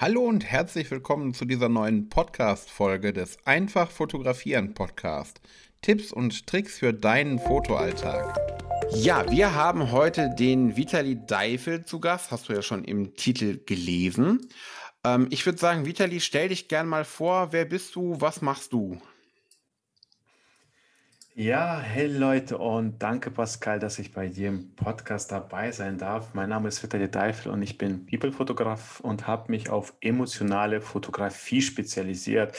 Hallo und herzlich willkommen zu dieser neuen Podcast-Folge des Einfach Fotografieren Podcast. Tipps und Tricks für deinen Fotoalltag. Ja, wir haben heute den Vitali Deifel zu Gast. Hast du ja schon im Titel gelesen. Ähm, ich würde sagen, Vitali, stell dich gern mal vor. Wer bist du? Was machst du? Ja, hey Leute und danke Pascal, dass ich bei dir im Podcast dabei sein darf. Mein Name ist Vitali Deifel und ich bin People-Fotograf und habe mich auf emotionale Fotografie spezialisiert.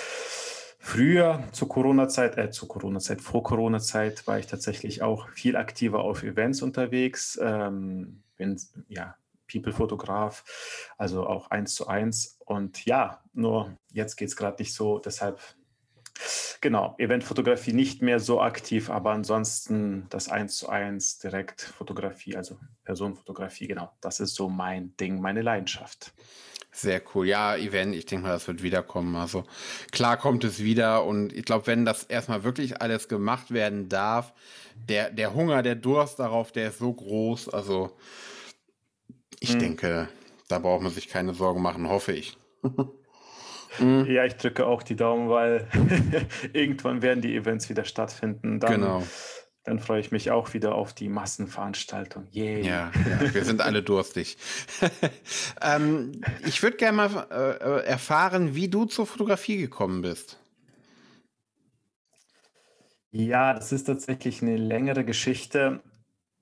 Früher zur Corona-Zeit, äh, zur Corona-Zeit, vor Corona-Zeit war ich tatsächlich auch viel aktiver auf Events unterwegs. Ähm, bin ja People-Fotograf, also auch eins zu eins. Und ja, nur jetzt geht es gerade nicht so, deshalb Genau, Eventfotografie nicht mehr so aktiv, aber ansonsten das eins zu eins Direktfotografie, also Personenfotografie, genau. Das ist so mein Ding, meine Leidenschaft. Sehr cool. Ja, Event, ich denke mal, das wird wiederkommen. Also klar kommt es wieder und ich glaube, wenn das erstmal wirklich alles gemacht werden darf, der, der Hunger, der Durst darauf, der ist so groß. Also ich hm. denke, da braucht man sich keine Sorgen machen, hoffe ich. Mhm. Ja, ich drücke auch die Daumen, weil irgendwann werden die Events wieder stattfinden. Dann, genau. Dann freue ich mich auch wieder auf die Massenveranstaltung. Yay. Ja, ja wir sind alle durstig. ähm, ich würde gerne mal äh, erfahren, wie du zur Fotografie gekommen bist. Ja, das ist tatsächlich eine längere Geschichte.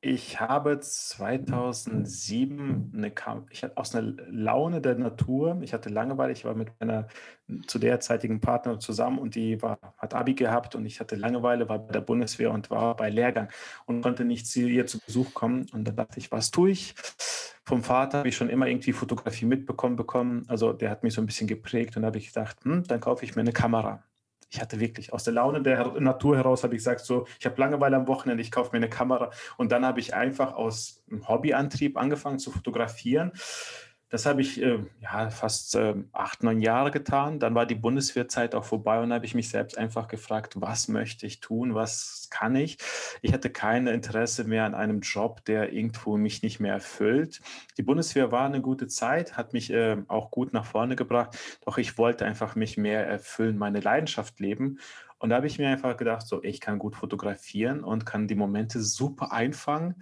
Ich habe 2007 eine ich hatte aus einer Laune der Natur ich hatte Langeweile, ich war mit meiner zu derzeitigen Partnerin zusammen und die war hat Abi gehabt und ich hatte Langeweile, war bei der Bundeswehr und war bei Lehrgang und konnte nicht zu ihr zu Besuch kommen. Und dann dachte ich: „Was tue ich?“ Vom Vater habe ich schon immer irgendwie Fotografie mitbekommen bekommen. Also, der hat mich so ein bisschen geprägt und da habe ich gedacht: „Hm, dann kaufe ich mir eine Kamera.“ Ich hatte wirklich aus der Laune der Natur heraus, habe ich gesagt, so, ich habe Langeweile am Wochenende, ich kaufe mir eine Kamera. Und dann habe ich einfach aus Hobbyantrieb angefangen zu fotografieren. Das habe ich äh, ja, fast äh, acht, neun Jahre getan. Dann war die Bundeswehrzeit auch vorbei und habe ich mich selbst einfach gefragt, was möchte ich tun, was kann ich. Ich hatte kein Interesse mehr an einem Job, der irgendwo mich nicht mehr erfüllt. Die Bundeswehr war eine gute Zeit, hat mich äh, auch gut nach vorne gebracht, doch ich wollte einfach mich mehr erfüllen, meine Leidenschaft leben. Und da habe ich mir einfach gedacht, so, ich kann gut fotografieren und kann die Momente super einfangen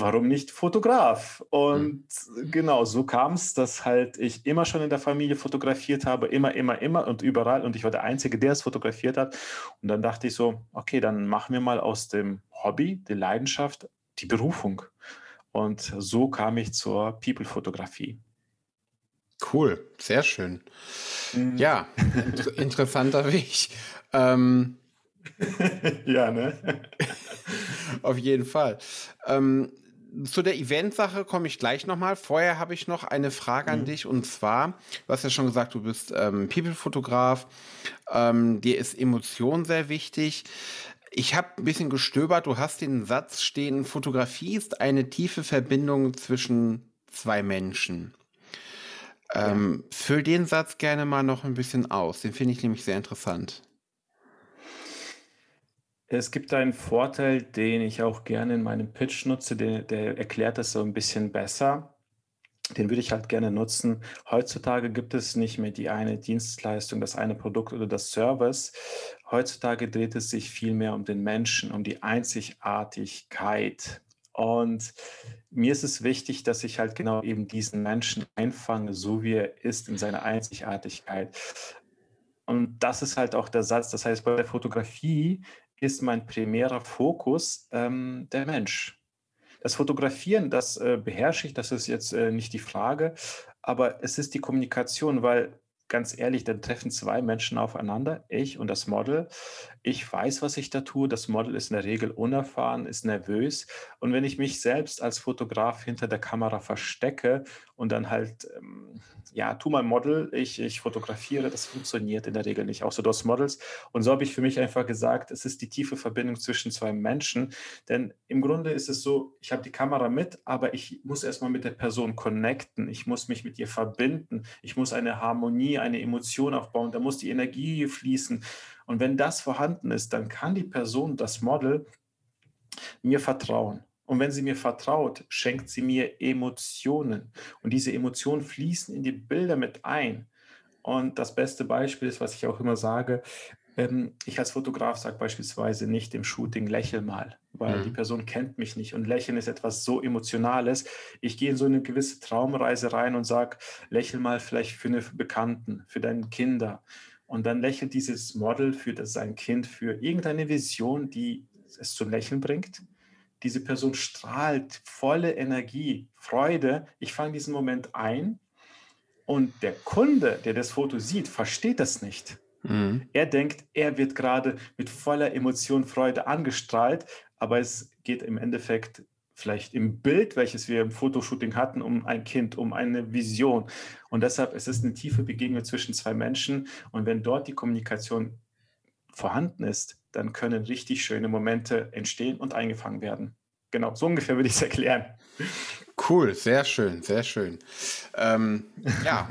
warum nicht Fotograf? Und mhm. genau, so kam es, dass halt ich immer schon in der Familie fotografiert habe, immer, immer, immer und überall. Und ich war der Einzige, der es fotografiert hat. Und dann dachte ich so, okay, dann machen wir mal aus dem Hobby, der Leidenschaft, die Berufung. Und so kam ich zur People-Fotografie. Cool, sehr schön. Mhm. Ja, interessanter Weg. Ähm, ja, ne? Auf jeden Fall. Ähm, zu der Event-Sache komme ich gleich nochmal. Vorher habe ich noch eine Frage an mhm. dich und zwar, du hast ja schon gesagt, du bist ähm, People-Fotograf, ähm, dir ist Emotion sehr wichtig. Ich habe ein bisschen gestöbert, du hast den Satz stehen, Fotografie ist eine tiefe Verbindung zwischen zwei Menschen. Ähm, ja. Füll den Satz gerne mal noch ein bisschen aus, den finde ich nämlich sehr interessant. Es gibt einen Vorteil, den ich auch gerne in meinem Pitch nutze, der, der erklärt das so ein bisschen besser. Den würde ich halt gerne nutzen. Heutzutage gibt es nicht mehr die eine Dienstleistung, das eine Produkt oder das Service. Heutzutage dreht es sich viel mehr um den Menschen, um die Einzigartigkeit. Und mir ist es wichtig, dass ich halt genau eben diesen Menschen einfange, so wie er ist in seiner Einzigartigkeit. Und das ist halt auch der Satz. Das heißt, bei der Fotografie ist mein primärer Fokus ähm, der Mensch. Das Fotografieren, das äh, beherrsche ich, das ist jetzt äh, nicht die Frage, aber es ist die Kommunikation, weil ganz ehrlich, dann treffen zwei Menschen aufeinander, ich und das Model. Ich weiß, was ich da tue. Das Model ist in der Regel unerfahren, ist nervös. Und wenn ich mich selbst als Fotograf hinter der Kamera verstecke und dann halt, ähm, ja, tu mal Model, ich, ich fotografiere, das funktioniert in der Regel nicht, auch so aus Models. Und so habe ich für mich einfach gesagt, es ist die tiefe Verbindung zwischen zwei Menschen. Denn im Grunde ist es so, ich habe die Kamera mit, aber ich muss erstmal mit der Person connecten. Ich muss mich mit ihr verbinden. Ich muss eine Harmonie, eine Emotion aufbauen. Da muss die Energie fließen. Und wenn das vorhanden ist, dann kann die Person, das Model, mir vertrauen. Und wenn sie mir vertraut, schenkt sie mir Emotionen. Und diese Emotionen fließen in die Bilder mit ein. Und das beste Beispiel ist, was ich auch immer sage, ähm, ich als Fotograf sage beispielsweise nicht im Shooting, lächel mal, weil mhm. die Person kennt mich nicht. Und Lächeln ist etwas so Emotionales. Ich gehe in so eine gewisse Traumreise rein und sage, lächel mal vielleicht für eine Bekannten, für deine Kinder. Und dann lächelt dieses Model für das, sein Kind für irgendeine Vision, die es zum Lächeln bringt. Diese Person strahlt volle Energie, Freude. Ich fange diesen Moment ein und der Kunde, der das Foto sieht, versteht das nicht. Mhm. Er denkt, er wird gerade mit voller Emotion, Freude angestrahlt, aber es geht im Endeffekt vielleicht im Bild, welches wir im Fotoshooting hatten, um ein Kind, um eine Vision. Und deshalb ist es eine tiefe Begegnung zwischen zwei Menschen. Und wenn dort die Kommunikation vorhanden ist, dann können richtig schöne Momente entstehen und eingefangen werden. Genau, so ungefähr würde ich es erklären. Cool, sehr schön, sehr schön. Ähm, ja,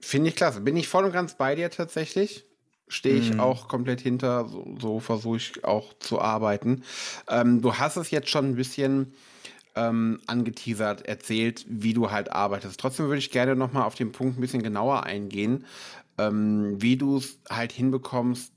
finde ich klasse. Bin ich voll und ganz bei dir tatsächlich stehe ich mm. auch komplett hinter, so, so versuche ich auch zu arbeiten. Ähm, du hast es jetzt schon ein bisschen ähm, angeteasert, erzählt, wie du halt arbeitest. Trotzdem würde ich gerne nochmal auf den Punkt ein bisschen genauer eingehen, ähm, wie du es halt hinbekommst,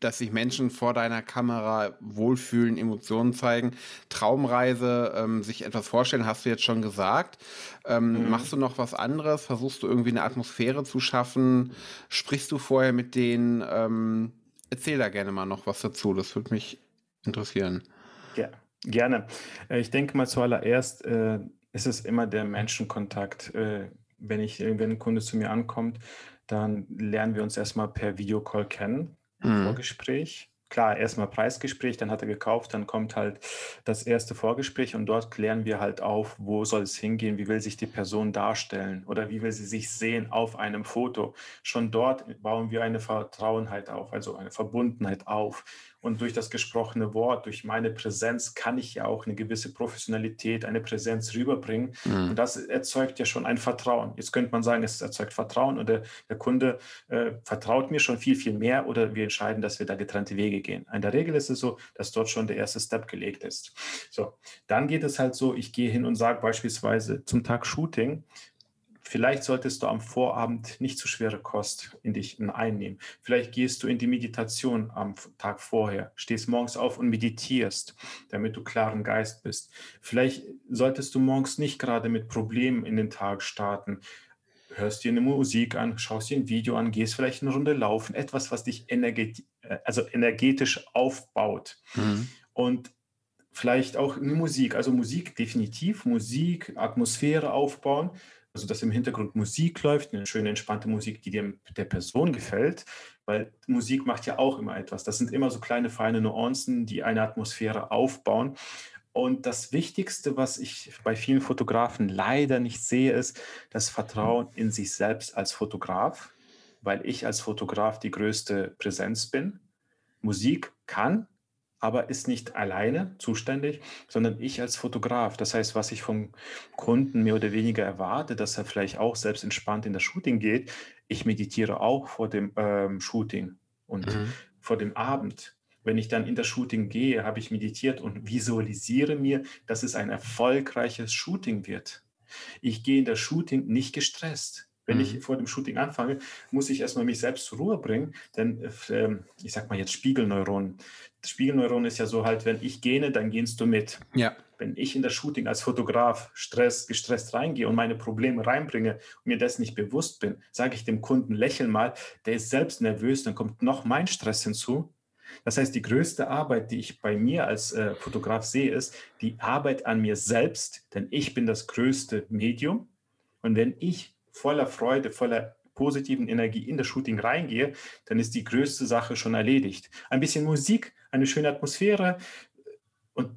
dass sich Menschen vor deiner Kamera wohlfühlen, Emotionen zeigen. Traumreise, ähm, sich etwas vorstellen, hast du jetzt schon gesagt. Ähm, mhm. Machst du noch was anderes? Versuchst du irgendwie eine Atmosphäre zu schaffen? Sprichst du vorher mit denen? Ähm, erzähl da gerne mal noch was dazu. Das würde mich interessieren. Ja, gerne. Äh, ich denke mal zuallererst äh, ist es immer der Menschenkontakt. Äh, wenn, ich, wenn ein Kunde zu mir ankommt, dann lernen wir uns erstmal per Videocall kennen mhm. Vorgespräch. Klar, erstmal Preisgespräch, dann hat er gekauft, dann kommt halt das erste Vorgespräch und dort klären wir halt auf, wo soll es hingehen, wie will sich die Person darstellen oder wie will sie sich sehen auf einem Foto. Schon dort bauen wir eine Vertrauenheit auf, also eine Verbundenheit auf. Und durch das gesprochene Wort, durch meine Präsenz kann ich ja auch eine gewisse Professionalität, eine Präsenz rüberbringen. Mhm. Und das erzeugt ja schon ein Vertrauen. Jetzt könnte man sagen, es erzeugt Vertrauen oder der Kunde äh, vertraut mir schon viel, viel mehr oder wir entscheiden, dass wir da getrennte Wege gehen. In der Regel ist es so, dass dort schon der erste Step gelegt ist. So, dann geht es halt so, ich gehe hin und sage beispielsweise zum Tag Shooting, Vielleicht solltest du am Vorabend nicht zu schwere Kost in dich einnehmen. Vielleicht gehst du in die Meditation am Tag vorher, stehst morgens auf und meditierst, damit du klaren Geist bist. Vielleicht solltest du morgens nicht gerade mit Problemen in den Tag starten. Hörst dir eine Musik an, schaust dir ein Video an, gehst vielleicht eine Runde laufen, etwas, was dich energetisch, äh, also energetisch aufbaut. Mhm. Und vielleicht auch eine Musik, also Musik definitiv, Musik, Atmosphäre aufbauen also dass im Hintergrund Musik läuft, eine schöne, entspannte Musik, die dem, der Person gefällt, weil Musik macht ja auch immer etwas. Das sind immer so kleine, feine Nuancen, die eine Atmosphäre aufbauen. Und das Wichtigste, was ich bei vielen Fotografen leider nicht sehe, ist das Vertrauen in sich selbst als Fotograf, weil ich als Fotograf die größte Präsenz bin. Musik kann aber ist nicht alleine zuständig, sondern ich als Fotograf. Das heißt, was ich vom Kunden mehr oder weniger erwarte, dass er vielleicht auch selbst entspannt in das Shooting geht. Ich meditiere auch vor dem ähm, Shooting und mhm. vor dem Abend. Wenn ich dann in das Shooting gehe, habe ich meditiert und visualisiere mir, dass es ein erfolgreiches Shooting wird. Ich gehe in das Shooting nicht gestresst. Wenn mhm. ich vor dem Shooting anfange, muss ich erstmal mich selbst zur Ruhe bringen, denn äh, ich sag mal jetzt Spiegelneuronen. Spiegelneuron ist ja so halt, wenn ich gene, dann gehst du mit. Ja. Wenn ich in das Shooting als Fotograf Stress, gestresst reingehe und meine Probleme reinbringe und mir das nicht bewusst bin, sage ich dem Kunden, lächeln mal, der ist selbst nervös, dann kommt noch mein Stress hinzu. Das heißt, die größte Arbeit, die ich bei mir als äh, Fotograf sehe, ist die Arbeit an mir selbst, denn ich bin das größte Medium. Und wenn ich voller Freude, voller positiven Energie in das Shooting reingehe, dann ist die größte Sache schon erledigt. Ein bisschen Musik, eine schöne Atmosphäre und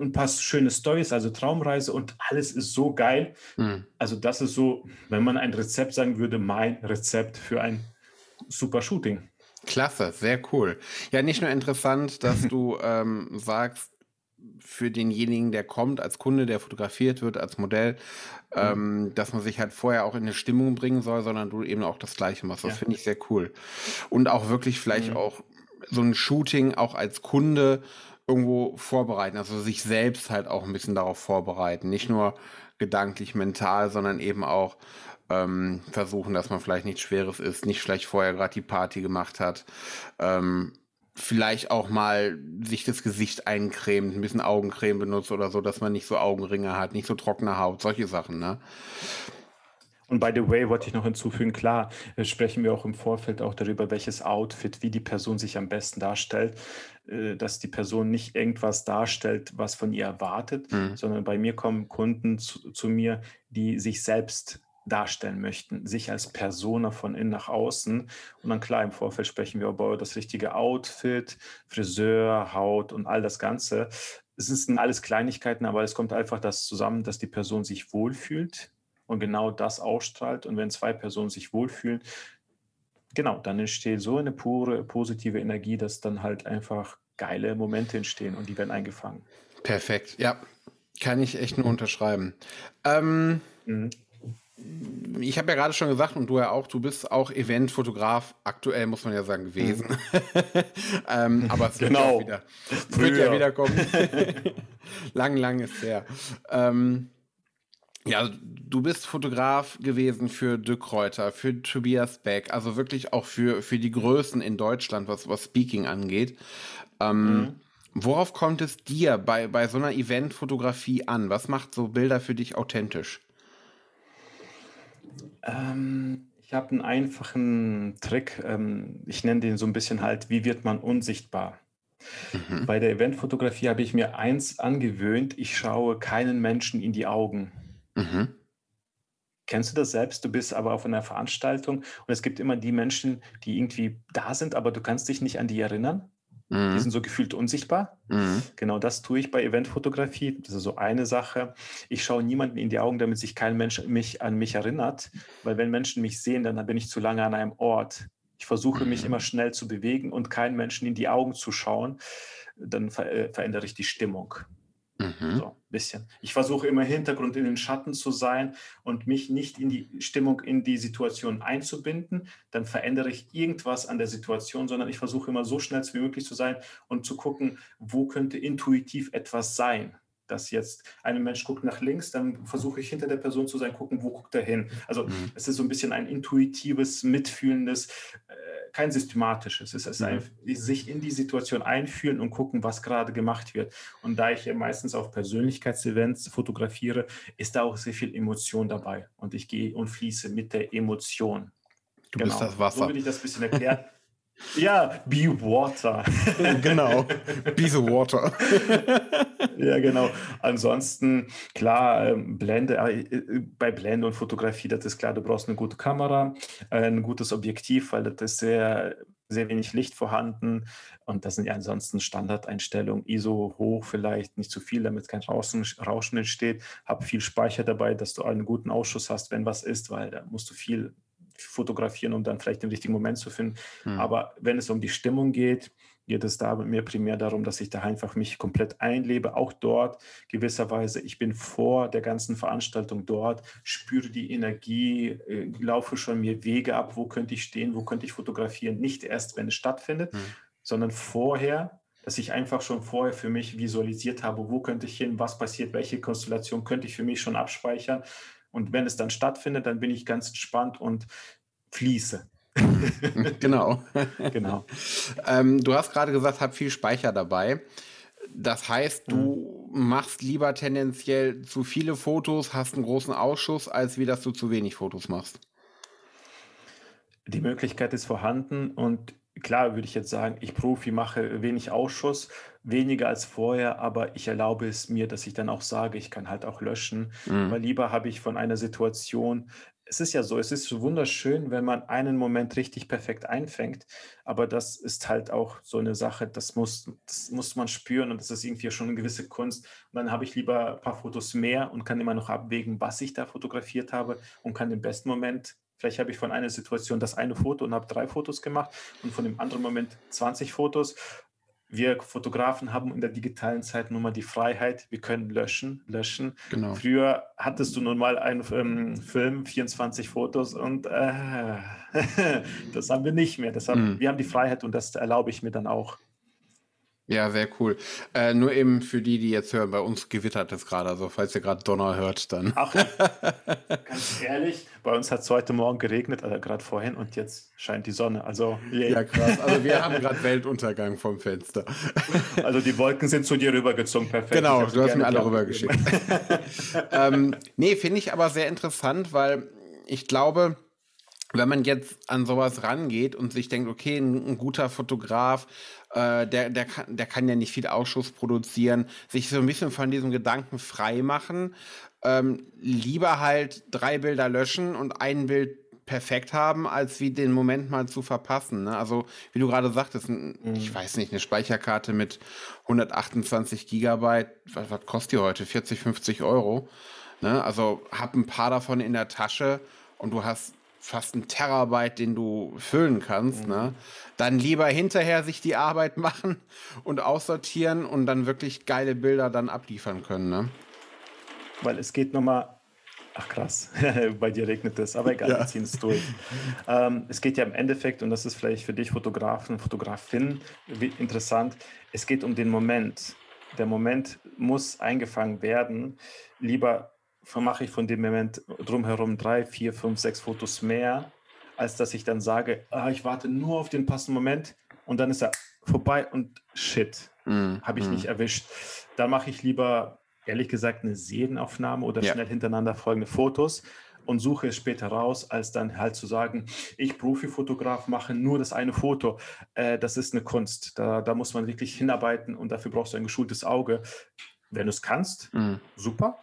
ein paar schöne Stories, also Traumreise und alles ist so geil. Mhm. Also das ist so, wenn man ein Rezept sagen würde, mein Rezept für ein super Shooting. Klasse, sehr cool. Ja, nicht nur interessant, dass du ähm, sagst, für denjenigen, der kommt, als Kunde, der fotografiert wird, als Modell, mhm. ähm, dass man sich halt vorher auch in eine Stimmung bringen soll, sondern du eben auch das Gleiche machst. Das ja. finde ich sehr cool. Und auch wirklich vielleicht mhm. auch so ein Shooting auch als Kunde irgendwo vorbereiten, also sich selbst halt auch ein bisschen darauf vorbereiten. Nicht nur gedanklich, mental, sondern eben auch ähm, versuchen, dass man vielleicht nichts Schweres ist, nicht vielleicht vorher gerade die Party gemacht hat. Ähm, vielleicht auch mal sich das Gesicht eincremt, ein bisschen Augencreme benutzt oder so, dass man nicht so Augenringe hat, nicht so trockene Haut, solche Sachen, ne? Und by the way, wollte ich noch hinzufügen, klar, äh, sprechen wir auch im Vorfeld auch darüber, welches Outfit, wie die Person sich am besten darstellt, äh, dass die Person nicht irgendwas darstellt, was von ihr erwartet, mhm. sondern bei mir kommen Kunden zu, zu mir, die sich selbst darstellen möchten, sich als Persona von innen nach außen. Und dann klar, im Vorfeld sprechen wir über das richtige Outfit, Friseur, Haut und all das Ganze. Es sind alles Kleinigkeiten, aber es kommt einfach das zusammen, dass die Person sich wohlfühlt und genau das ausstrahlt. Und wenn zwei Personen sich wohlfühlen, genau, dann entsteht so eine pure positive Energie, dass dann halt einfach geile Momente entstehen und die werden eingefangen. Perfekt, ja. Kann ich echt nur unterschreiben. Ähm, mhm ich habe ja gerade schon gesagt und du ja auch, du bist auch Eventfotograf, aktuell muss man ja sagen gewesen. Mhm. ähm, aber es genau. wird, ja wieder, wird ja wieder kommen. lang, lang ist her. Ähm, ja, du bist Fotograf gewesen für Dirk Reuter, für Tobias Beck, also wirklich auch für, für die Größen in Deutschland, was, was Speaking angeht. Ähm, mhm. Worauf kommt es dir bei, bei so einer Eventfotografie an? Was macht so Bilder für dich authentisch? Ähm, ich habe einen einfachen Trick. Ähm, ich nenne den so ein bisschen halt, wie wird man unsichtbar? Mhm. Bei der Eventfotografie habe ich mir eins angewöhnt, ich schaue keinen Menschen in die Augen. Mhm. Kennst du das selbst? Du bist aber auf einer Veranstaltung und es gibt immer die Menschen, die irgendwie da sind, aber du kannst dich nicht an die erinnern. Mhm. Die sind so gefühlt unsichtbar. Mhm. Genau das tue ich bei Eventfotografie. Das ist so eine Sache. Ich schaue niemanden in die Augen, damit sich kein Mensch mich an mich erinnert. Weil wenn Menschen mich sehen, dann bin ich zu lange an einem Ort. Ich versuche mich mhm. immer schnell zu bewegen und keinen Menschen in die Augen zu schauen. Dann ver äh, verändere ich die Stimmung. Mhm. So bisschen. Ich versuche immer im Hintergrund in den Schatten zu sein und mich nicht in die Stimmung, in die Situation einzubinden. Dann verändere ich irgendwas an der Situation, sondern ich versuche immer so schnell wie möglich zu sein und zu gucken, wo könnte intuitiv etwas sein dass jetzt ein Mensch guckt nach links, dann versuche ich hinter der Person zu sein, gucken, wo guckt er hin. Also mhm. es ist so ein bisschen ein intuitives, mitfühlendes, äh, kein systematisches. Es ist ein, sich in die Situation einfühlen und gucken, was gerade gemacht wird. Und da ich ja meistens auf Persönlichkeitsevents fotografiere, ist da auch sehr viel Emotion dabei. Und ich gehe und fließe mit der Emotion. Du genau. bist das Wasser. So will ich das ein bisschen erklären. Ja, Be Water. genau, Be the Water. ja, genau. Ansonsten, klar, ähm, Blende, äh, äh, bei Blende und Fotografie, das ist klar, du brauchst eine gute Kamera, äh, ein gutes Objektiv, weil das ist sehr, sehr wenig Licht vorhanden. Und das sind ja ansonsten Standardeinstellungen. ISO hoch vielleicht, nicht zu viel, damit kein Rauschen, Rauschen entsteht. Hab viel Speicher dabei, dass du einen guten Ausschuss hast, wenn was ist, weil da musst du viel fotografieren, um dann vielleicht den richtigen Moment zu finden. Mhm. Aber wenn es um die Stimmung geht, geht es da mir primär darum, dass ich da einfach mich komplett einlebe, auch dort gewisserweise. Ich bin vor der ganzen Veranstaltung dort, spüre die Energie, äh, laufe schon mir Wege ab, wo könnte ich stehen, wo könnte ich fotografieren. Nicht erst, wenn es stattfindet, mhm. sondern vorher, dass ich einfach schon vorher für mich visualisiert habe, wo könnte ich hin, was passiert, welche Konstellation könnte ich für mich schon abspeichern. Und wenn es dann stattfindet, dann bin ich ganz entspannt und fließe. genau. genau. Ähm, du hast gerade gesagt, hab viel Speicher dabei. Das heißt, du mhm. machst lieber tendenziell zu viele Fotos, hast einen großen Ausschuss, als wie dass du zu wenig Fotos machst. Die Möglichkeit ist vorhanden und klar würde ich jetzt sagen, ich Profi mache wenig Ausschuss, weniger als vorher, aber ich erlaube es mir, dass ich dann auch sage, ich kann halt auch löschen, mhm. weil lieber habe ich von einer Situation, es ist ja so, es ist so wunderschön, wenn man einen Moment richtig perfekt einfängt, aber das ist halt auch so eine Sache, das muss, das muss man spüren und das ist irgendwie schon eine gewisse Kunst. Und dann habe ich lieber ein paar Fotos mehr und kann immer noch abwägen, was ich da fotografiert habe und kann den besten Moment Vielleicht habe ich von einer Situation das eine Foto und habe drei Fotos gemacht und von dem anderen Moment 20 Fotos. Wir Fotografen haben in der digitalen Zeit nun mal die Freiheit, wir können löschen, löschen. Genau. Früher hattest du nun mal einen ähm, Film, 24 Fotos und äh, das haben wir nicht mehr. Deshalb, mhm. wir haben die Freiheit und das erlaube ich mir dann auch. Ja, sehr cool. Äh, nur eben für die, die jetzt hören, bei uns gewittert es gerade. Also falls ihr gerade Donner hört, dann. Ach, ganz ehrlich, bei uns hat es heute Morgen geregnet, also gerade vorhin, und jetzt scheint die Sonne. Also, yay. Ja, krass. Also wir haben gerade Weltuntergang vom Fenster. Also die Wolken sind zu dir rübergezogen, perfekt. Genau, du hast mir alle rübergeschickt. ähm, nee, finde ich aber sehr interessant, weil ich glaube, wenn man jetzt an sowas rangeht und sich denkt, okay, ein, ein guter Fotograf, äh, der, der, kann, der kann ja nicht viel Ausschuss produzieren, sich so ein bisschen von diesem Gedanken frei machen, ähm, lieber halt drei Bilder löschen und ein Bild perfekt haben, als wie den Moment mal zu verpassen. Ne? Also, wie du gerade sagtest, ein, mhm. ich weiß nicht, eine Speicherkarte mit 128 Gigabyte, was, was kostet die heute? 40, 50 Euro. Ne? Also, hab ein paar davon in der Tasche und du hast fast ein Terabyte, den du füllen kannst, ne? mhm. ne? Dann lieber hinterher sich die Arbeit machen und aussortieren und dann wirklich geile Bilder dann abliefern können, ne? Weil es geht nochmal, ach krass, bei dir regnet es, aber egal, ja. wir ziehen es durch. ähm, es geht ja im Endeffekt, und das ist vielleicht für dich Fotografen, Fotografin interessant, es geht um den Moment. Der Moment muss eingefangen werden. Lieber mache ich von dem Moment drumherum drei, vier, fünf, sechs Fotos mehr, als dass ich dann sage, ah, ich warte nur auf den passenden Moment und dann ist er vorbei und shit, mm, habe ich mm. nicht erwischt. Da mache ich lieber, ehrlich gesagt, eine Serienaufnahme oder ja. schnell hintereinander folgende Fotos und suche es später raus, als dann halt zu sagen, ich Profifotograf mache nur das eine Foto. Äh, das ist eine Kunst. Da, da muss man wirklich hinarbeiten und dafür brauchst du ein geschultes Auge. Wenn du es kannst, mm. super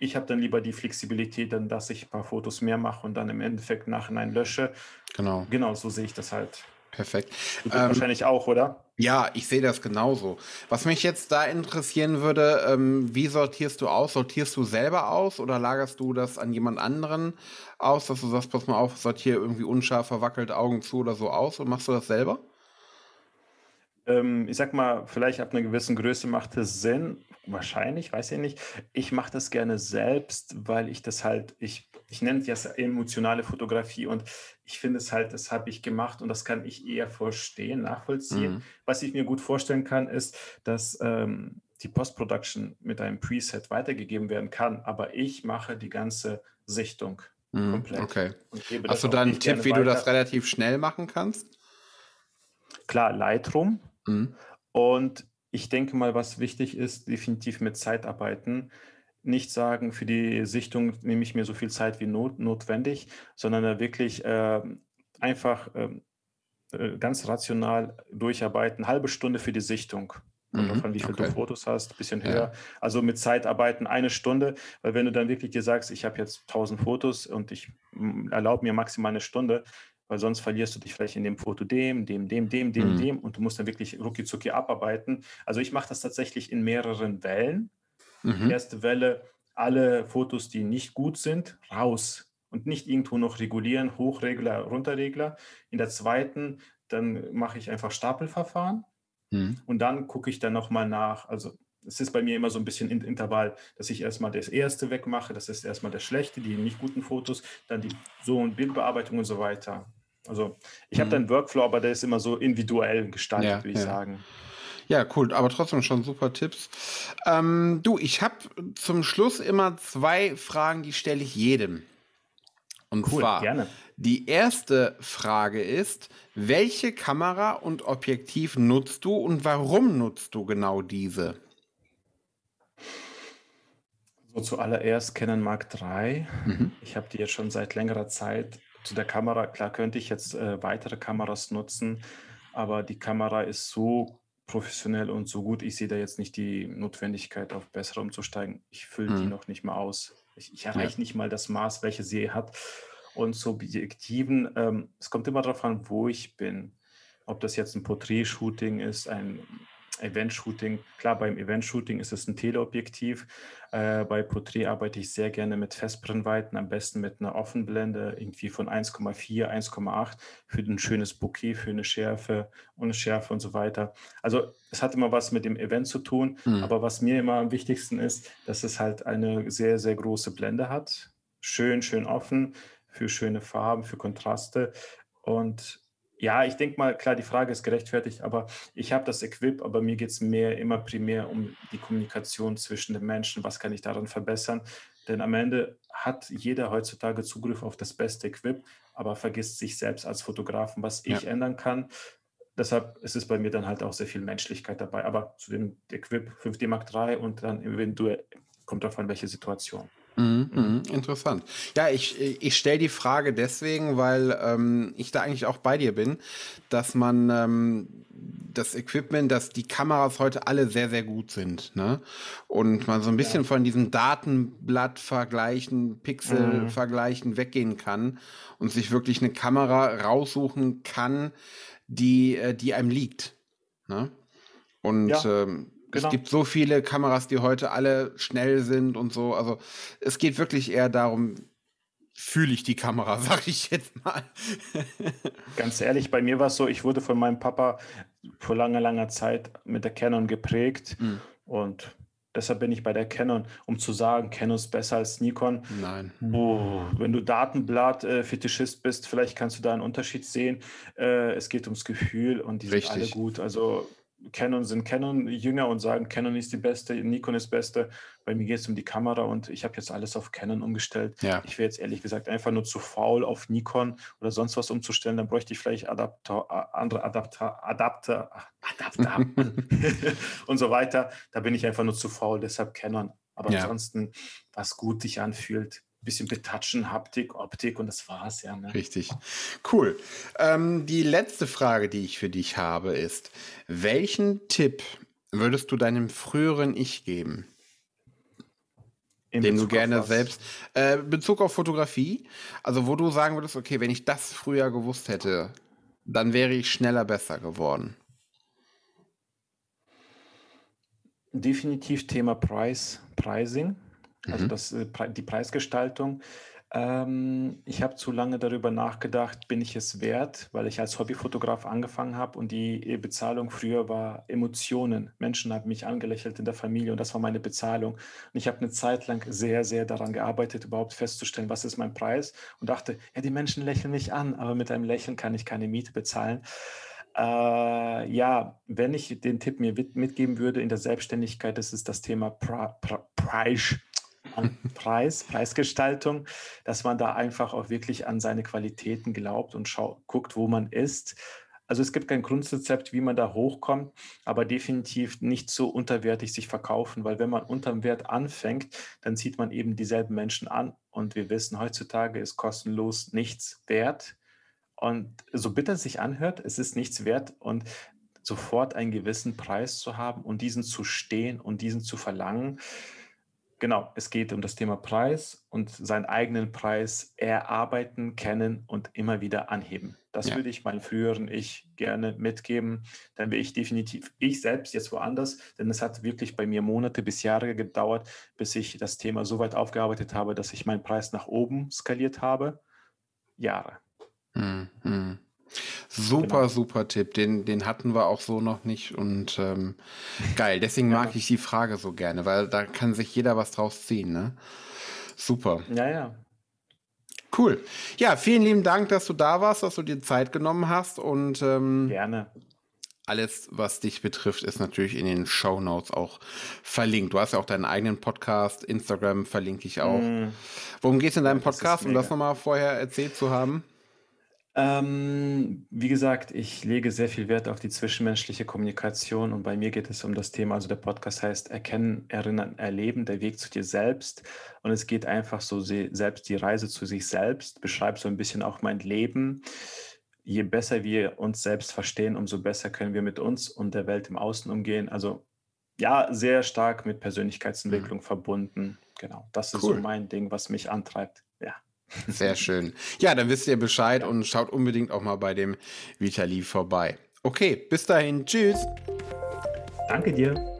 ich habe dann lieber die Flexibilität, dann, dass ich ein paar Fotos mehr mache und dann im Endeffekt nachhinein lösche. Genau. Genau, so sehe ich das halt. Perfekt. Ähm, wahrscheinlich auch, oder? Ja, ich sehe das genauso. Was mich jetzt da interessieren würde, ähm, wie sortierst du aus? Sortierst du selber aus oder lagerst du das an jemand anderen aus, dass du sagst, pass mal auf, sortiere irgendwie unscharf, verwackelt, Augen zu oder so aus und machst du das selber? Ähm, ich sag mal, vielleicht ab einer gewissen Größe macht es Sinn. Wahrscheinlich, weiß ich nicht. Ich mache das gerne selbst, weil ich das halt, ich, ich nenne es emotionale Fotografie und ich finde es halt, das habe ich gemacht und das kann ich eher verstehen, nachvollziehen. Mhm. Was ich mir gut vorstellen kann, ist, dass ähm, die Post-Production mit einem Preset weitergegeben werden kann, aber ich mache die ganze Sichtung mhm, komplett. Okay. Hast du da einen Tipp, wie weiter. du das relativ schnell machen kannst? Klar, Lightroom Mhm. Und ich denke mal, was wichtig ist, definitiv mit Zeit arbeiten. Nicht sagen, für die Sichtung nehme ich mir so viel Zeit wie not, notwendig, sondern wirklich äh, einfach ähm, äh, ganz rational durcharbeiten. Halbe Stunde für die Sichtung. Mhm, davon, wie viele okay. du Fotos hast, ein bisschen höher. Ja. Also mit Zeit arbeiten eine Stunde, weil wenn du dann wirklich dir sagst, ich habe jetzt 1000 Fotos und ich erlaube mir maximal eine Stunde, weil sonst verlierst du dich vielleicht in dem Foto dem, dem, dem, dem, dem, mhm. dem und du musst dann wirklich rucki zucki abarbeiten. Also ich mache das tatsächlich in mehreren Wellen. Mhm. Erste Welle, alle Fotos, die nicht gut sind, raus und nicht irgendwo noch regulieren, Hochregler, Runterregler. In der zweiten, dann mache ich einfach Stapelverfahren mhm. und dann gucke ich dann nochmal nach, also es ist bei mir immer so ein bisschen in Intervall, dass ich erstmal das erste wegmache, das ist erstmal das Schlechte, die nicht guten Fotos, dann die so und Bildbearbeitung und so weiter. Also ich mhm. habe da einen Workflow, aber der ist immer so individuell gestaltet, ja, würde ich ja. sagen. Ja, cool, aber trotzdem schon super Tipps. Ähm, du, ich habe zum Schluss immer zwei Fragen, die stelle ich jedem. Und cool, zwar, gerne. die erste Frage ist, welche Kamera und Objektiv nutzt du und warum nutzt du genau diese? So zuallererst Canon Mark III. Mhm. Ich habe die jetzt schon seit längerer Zeit zu der Kamera, klar könnte ich jetzt äh, weitere Kameras nutzen, aber die Kamera ist so professionell und so gut, ich sehe da jetzt nicht die Notwendigkeit, auf bessere umzusteigen. Ich fülle mhm. die noch nicht mal aus. Ich, ich erreiche ja. nicht mal das Maß, welches sie hat. Und zu Objektiven, ähm, es kommt immer darauf an, wo ich bin. Ob das jetzt ein Porträt-Shooting ist, ein Event-Shooting. Klar, beim Event-Shooting ist es ein Teleobjektiv. Äh, bei Porträt arbeite ich sehr gerne mit Festbrennweiten, am besten mit einer Offenblende, irgendwie von 1,4, 1,8 für ein schönes Bouquet, für eine Schärfe, ohne Schärfe und so weiter. Also es hat immer was mit dem Event zu tun, mhm. aber was mir immer am wichtigsten ist, dass es halt eine sehr, sehr große Blende hat. Schön, schön offen, für schöne Farben, für Kontraste. Und Ja, ich denke mal, klar, die Frage ist gerechtfertigt, aber ich habe das Equip, aber mir geht es mehr immer primär um die Kommunikation zwischen den Menschen. Was kann ich daran verbessern? Denn am Ende hat jeder heutzutage Zugriff auf das beste Equip, aber vergisst sich selbst als Fotografen, was ich ja. ändern kann. Deshalb ist es bei mir dann halt auch sehr viel Menschlichkeit dabei. Aber zu dem Equip 5D Mark III und dann eventuell kommt davon welche Situation. Mhm, mhm, interessant. Ja, ich, ich stelle die Frage deswegen, weil ähm, ich da eigentlich auch bei dir bin, dass man ähm, das Equipment, dass die Kameras heute alle sehr, sehr gut sind. Ne? Und man so ein bisschen ja. von diesem Datenblatt vergleichen, Pixel mhm. vergleichen weggehen kann und sich wirklich eine Kamera raussuchen kann, die, äh, die einem liegt. Ne? Und ja. ähm, Genau. Es gibt so viele Kameras, die heute alle schnell sind und so. Also es geht wirklich eher darum, fühle ich die Kamera, sag ich jetzt mal. Ganz ehrlich, bei mir war es so, ich wurde von meinem Papa vor langer, langer Zeit mit der Canon geprägt mhm. und deshalb bin ich bei der Canon, um zu sagen, Canon ist besser als Nikon. Nein. Oh, wenn du Datenblatt-Fetischist bist, vielleicht kannst du da einen Unterschied sehen. Äh, es geht ums Gefühl und die Richtig. sind alle gut. Also Canon sind Canon-Jünger und sagen, Canon ist die beste, Nikon ist beste. Bei mir geht es um die Kamera und ich habe jetzt alles auf Canon umgestellt. Ja. Ich wäre jetzt ehrlich gesagt einfach nur zu faul, auf Nikon oder sonst was umzustellen. Dann bräuchte ich vielleicht Adapter, andere Adapter, Adapter, Adapter und so weiter. Da bin ich einfach nur zu faul, deshalb Canon. Aber ja. ansonsten, was gut sich anfühlt, bisschen betatschen, Haptik, Optik und das war's ja. Ne? Richtig. Cool. Ähm, die letzte Frage, die ich für dich habe, ist: Welchen Tipp würdest du deinem früheren Ich geben? In den Bezug du gerne selbst. Äh, Bezug auf Fotografie, also wo du sagen würdest, okay, wenn ich das früher gewusst hätte, dann wäre ich schneller besser geworden. Definitiv Thema Price, Pricing also mhm. das, äh, die Preisgestaltung. Ähm, ich habe zu lange darüber nachgedacht, bin ich es wert, weil ich als Hobbyfotograf angefangen habe und die äh, Bezahlung früher war Emotionen. Menschen haben mich angelächelt in der Familie und das war meine Bezahlung. Und ich habe eine Zeit lang sehr, sehr daran gearbeitet, überhaupt festzustellen, was ist mein Preis und dachte, ja, die Menschen lächeln mich an, aber mit einem Lächeln kann ich keine Miete bezahlen. Äh, ja, wenn ich den Tipp mir mitgeben würde in der Selbstständigkeit, das ist das Thema Pri Pri Preis an Preis, Preisgestaltung, dass man da einfach auch wirklich an seine Qualitäten glaubt und schau, guckt, wo man ist. Also es gibt kein Grundrezept, wie man da hochkommt, aber definitiv nicht so unterwertig sich verkaufen, weil wenn man unterm Wert anfängt, dann zieht man eben dieselben Menschen an und wir wissen, heutzutage ist kostenlos nichts wert. Und so bitter es sich anhört, es ist nichts wert und sofort einen gewissen Preis zu haben und diesen zu stehen und diesen zu verlangen, Genau, es geht um das Thema Preis und seinen eigenen Preis erarbeiten, kennen und immer wieder anheben. Das ja. würde ich meinem früheren Ich gerne mitgeben. Dann wäre ich definitiv ich selbst jetzt woanders, denn es hat wirklich bei mir Monate bis Jahre gedauert, bis ich das Thema so weit aufgearbeitet habe, dass ich meinen Preis nach oben skaliert habe. Jahre. Mhm. Super, genau. super Tipp. Den, den hatten wir auch so noch nicht und ähm, geil. Deswegen ja. mag ich die Frage so gerne, weil da kann sich jeder was draus ziehen. Ne? Super. Ja, ja. Cool. Ja, vielen lieben Dank, dass du da warst, dass du dir Zeit genommen hast und ähm, gerne. Alles, was dich betrifft, ist natürlich in den Show Notes auch verlinkt. Du hast ja auch deinen eigenen Podcast, Instagram verlinke ich auch. Mm. Worum geht es in deinem Podcast, um das nochmal vorher erzählt zu haben? Ähm, wie gesagt, ich lege sehr viel Wert auf die zwischenmenschliche Kommunikation und bei mir geht es um das Thema, also der Podcast heißt Erkennen, Erinnern, Erleben, der Weg zu dir selbst. Und es geht einfach so selbst die Reise zu sich selbst, beschreibt so ein bisschen auch mein Leben. Je besser wir uns selbst verstehen, umso besser können wir mit uns und der Welt im Außen umgehen. Also ja, sehr stark mit Persönlichkeitsentwicklung mhm. verbunden. Genau, das ist cool. so mein Ding, was mich antreibt. Ja. Sehr schön. Ja, dann wisst ihr Bescheid und schaut unbedingt auch mal bei dem Vitali vorbei. Okay, bis dahin. Tschüss. Danke dir.